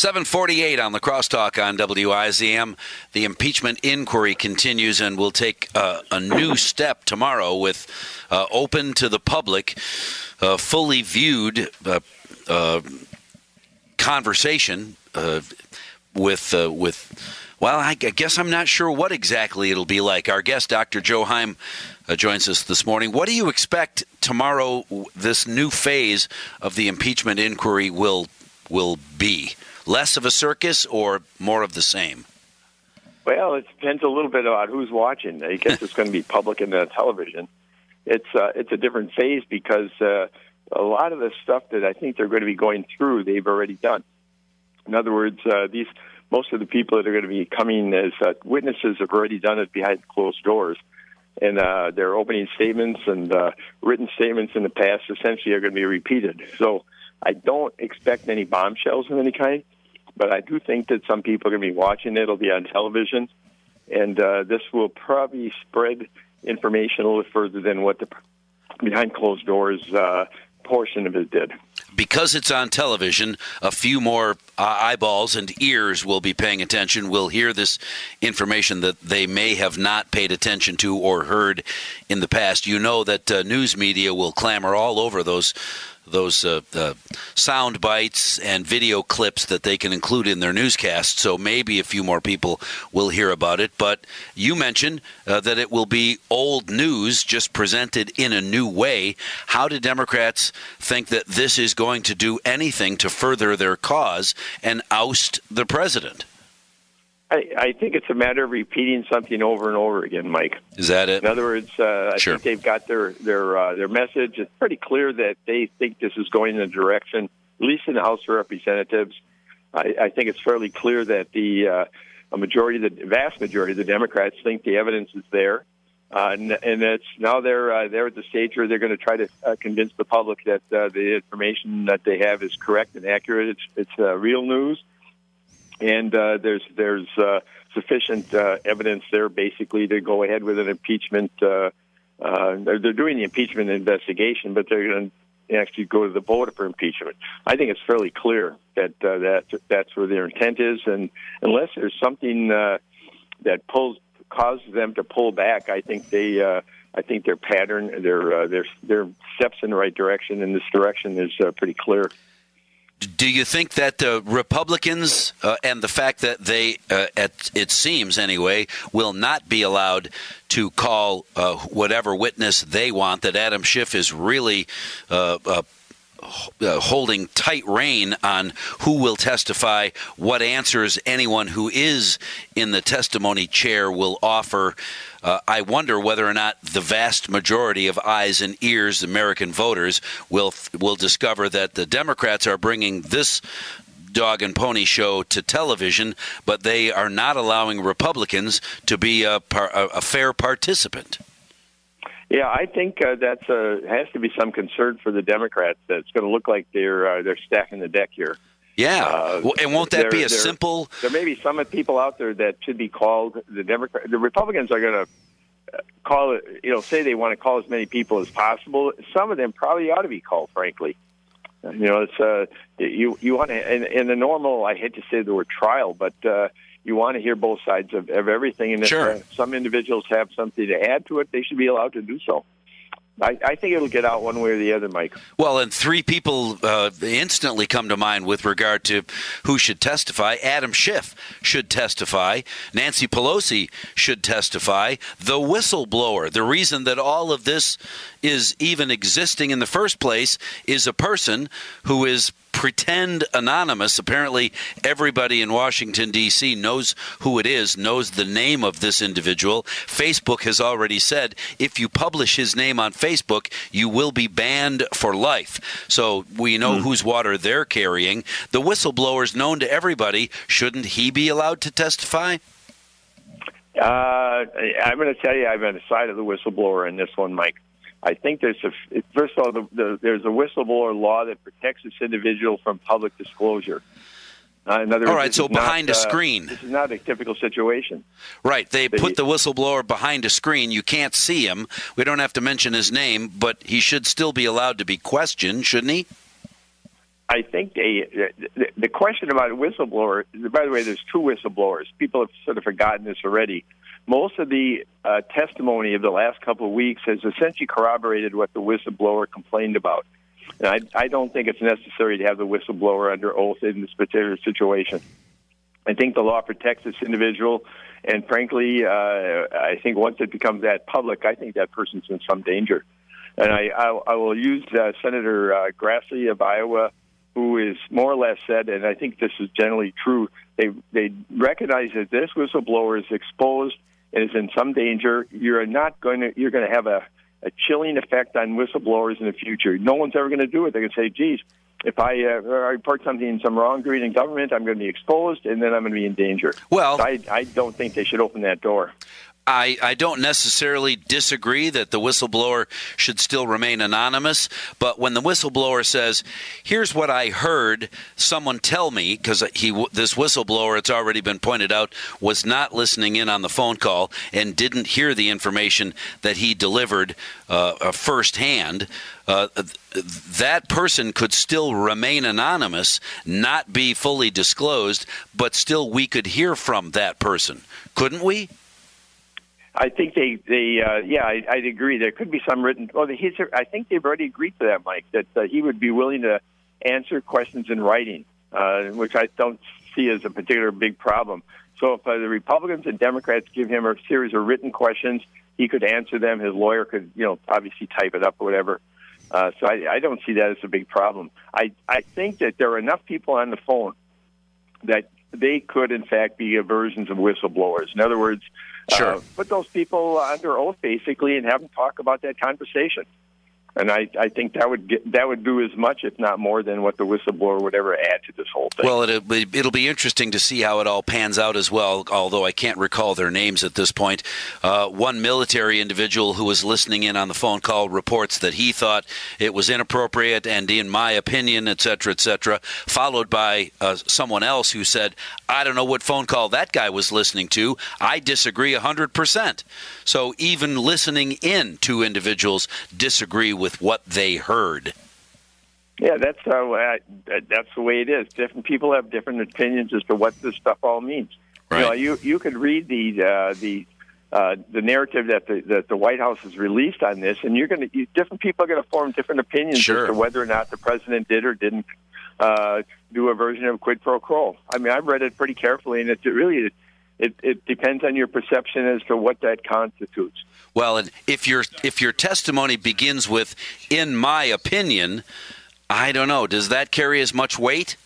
748 on the crosstalk on WIZM. The impeachment inquiry continues and will take uh, a new step tomorrow with uh, open to the public, uh, fully viewed uh, uh, conversation uh, with with. Well, I guess I'm not sure what exactly it'll be like. Our guest, Dr. Joe Heim, joins us this morning. What do you expect tomorrow? This new phase of the impeachment inquiry will will be less of a circus or more of the same? Well, it depends a little bit about who's watching. I guess it's going to be public and television. It's uh, it's a different phase because uh, a lot of the stuff that I think they're going to be going through, they've already done. In other words, uh, these most of the people that are going to be coming as uh, witnesses have already done it behind closed doors, and uh, their opening statements and uh, written statements in the past essentially are going to be repeated. So I don't expect any bombshells of any kind, but I do think that some people are going to be watching it. It'll be on television, and uh, this will probably spread information a little further than what the behind closed doors uh, portion of it did. Because it's on television, a few more uh, eyeballs and ears will be paying attention, will hear this information that they may have not paid attention to or heard in the past. You know that uh, news media will clamor all over those those uh, uh, sound bites and video clips that they can include in their newscast. So maybe a few more people will hear about it. But you mentioned uh, that it will be old news, just presented in a new way. How do Democrats think that this is going to do anything to further their cause and oust the president? I, I think it's a matter of repeating something over and over again, Mike. Is that it? In other words, uh, I Sure. think they've got their their uh, their message. It's pretty clear that they think this is going in a direction, at least in the House of Representatives. I, I think it's fairly clear that the uh, a majority, of the vast majority of the Democrats think the evidence is there, uh, and, and it's now they're uh, they're at the stage where they're going to try to uh, convince the public that uh, the information that they have is correct and accurate. It's it's uh, real news and uh, there's there's uh, sufficient uh, evidence there basically to go ahead with an impeachment. Uh, uh, they're, doing the impeachment investigation, but they're going to actually go to the vote for impeachment. I think it's fairly clear that uh, that that's where their intent is, and unless there's something uh, that pulls causes them to pull back, I think they. Uh, I think their pattern, their uh, their their steps in the right direction in this direction is uh, pretty clear. Do you think that the Republicans uh, and the fact that they, uh, at, it seems anyway, will not be allowed to call uh, whatever witness they want, that Adam Schiff is really uh, uh, holding tight rein on who will testify, what answers anyone who is in the testimony chair will offer. Uh, I wonder whether or not the vast majority of eyes and ears, American voters, will will discover that the Democrats are bringing this dog and pony show to television, but they are not allowing Republicans to be a, par- a fair participant. Yeah, I think uh, that's uh, has to be some concern for the Democrats. That it's going to look like they're uh, they're stacking the deck here. Yeah, Uh, Well, and won't that there- be a there- simple? There may be some people out there that should be called. The Democrat, the Republicans are going to call it. You know, say they want to call as many people as possible. Some of them probably ought to be called. Frankly, you know, it's uh, you you want to in, in the normal. I hate to say the word trial, but uh, you want to hear both sides of, of everything. And if uh, some individuals have something to add to it, they should be allowed to do so. I, I think it'll get out one way or the other, Mike. Well, and three people uh, instantly come to mind with regard to who should testify. Adam Schiff should testify. Nancy Pelosi should testify. The whistleblower. The reason that all of this is even existing in the first place is a person who is pretend anonymous. Apparently, everybody in Washington, D.C. knows who it is, knows the name of this individual. Facebook has already said if you publish his name on Facebook, you will be banned for life. So we know whose water they're carrying. The whistleblower's known to everybody. Shouldn't he be allowed to testify? Uh, I'm going to tell you, I'm on the side of the whistleblower in this one, Mike. I think there's a first of all, the, the, there's a whistleblower law that protects this individual from public disclosure. Uh, in other All words, right, so is not, behind a uh, screen. This is not a typical situation. Right. They They- put the whistleblower behind a screen. You can't see him. We don't have to mention his name, but he should still be allowed to be questioned, shouldn't he? I think they, the, the question about whistleblower, by the way, there's two whistleblowers. People have sort of forgotten this already. Most of the uh, testimony of the last couple of weeks has essentially corroborated what the whistleblower complained about. And I, I don't think it's necessary to have the whistleblower under oath in this particular situation. I think the law protects this individual, and frankly, uh, I think once it becomes that public, I think that person's in some danger. And I, I, I will use uh, Senator uh, Grassley of Iowa who is more or less said, and I think this is generally true. They they recognize that this whistleblower is exposed and is in some danger. You're not going to you're going to have a, a chilling effect on whistleblowers in the future. No one's ever going to do it. They can say, "Geez, if I, uh, report something, in some wrongdoing in government, I'm going to be exposed, and then I'm going to be in danger." Well, I I don't think they should open that door. I, I don't necessarily disagree that the whistleblower should still remain anonymous, but when the whistleblower says, "Here's what I heard someone tell me," because he this whistleblower, it's already been pointed out, was not listening in on the phone call and didn't hear the information that he delivered uh, uh firsthand. Uh, that person could still remain anonymous, not be fully disclosed, but still we could hear from that person, couldn't we? I think they, they, uh, yeah, I, I'd agree. There could be some written. Well, he's, I think they've already agreed to that, Mike. That uh, he would be willing to answer questions in writing, uh, which I don't see as a particular big problem. So if uh, the Republicans and Democrats give him a series of written questions, he could answer them. His lawyer could, you know, obviously type it up or whatever. Uh, so I, I don't see that as a big problem. I, I think that there are enough people on the phone that they could, in fact, be versions of whistleblowers. In other words, Sure. Uh, put those people under oath, basically, and have them talk about that conversation. And I, I think that would get, that would do as much, if not more, than what the whistleblower would ever add to this whole thing. Well, it'll be, it'll be interesting to see how it all pans out as well. Although I can't recall their names at this point. Uh, one military individual who was listening in on the phone call reports that he thought it was inappropriate and, in my opinion, etc., etc. Followed by uh, someone else who said, "I don't know what phone call that guy was listening to. I disagree hundred percent." So even listening in, two individuals disagree with what they heard. Yeah, that's how uh, that's the way it is. Different people have different opinions as to what this stuff all means. Right. You know, you you could read the uh, the uh, the narrative that the that the White House has released on this, and you're going to different people are going to form different opinions sure. as to whether or not the president did or didn't uh, do a version of quid pro quo. I mean, I've read it pretty carefully, and it really it, it depends on your perception as to what that constitutes. Well, and if your if your testimony begins with "in my opinion," I don't know. Does that carry as much weight?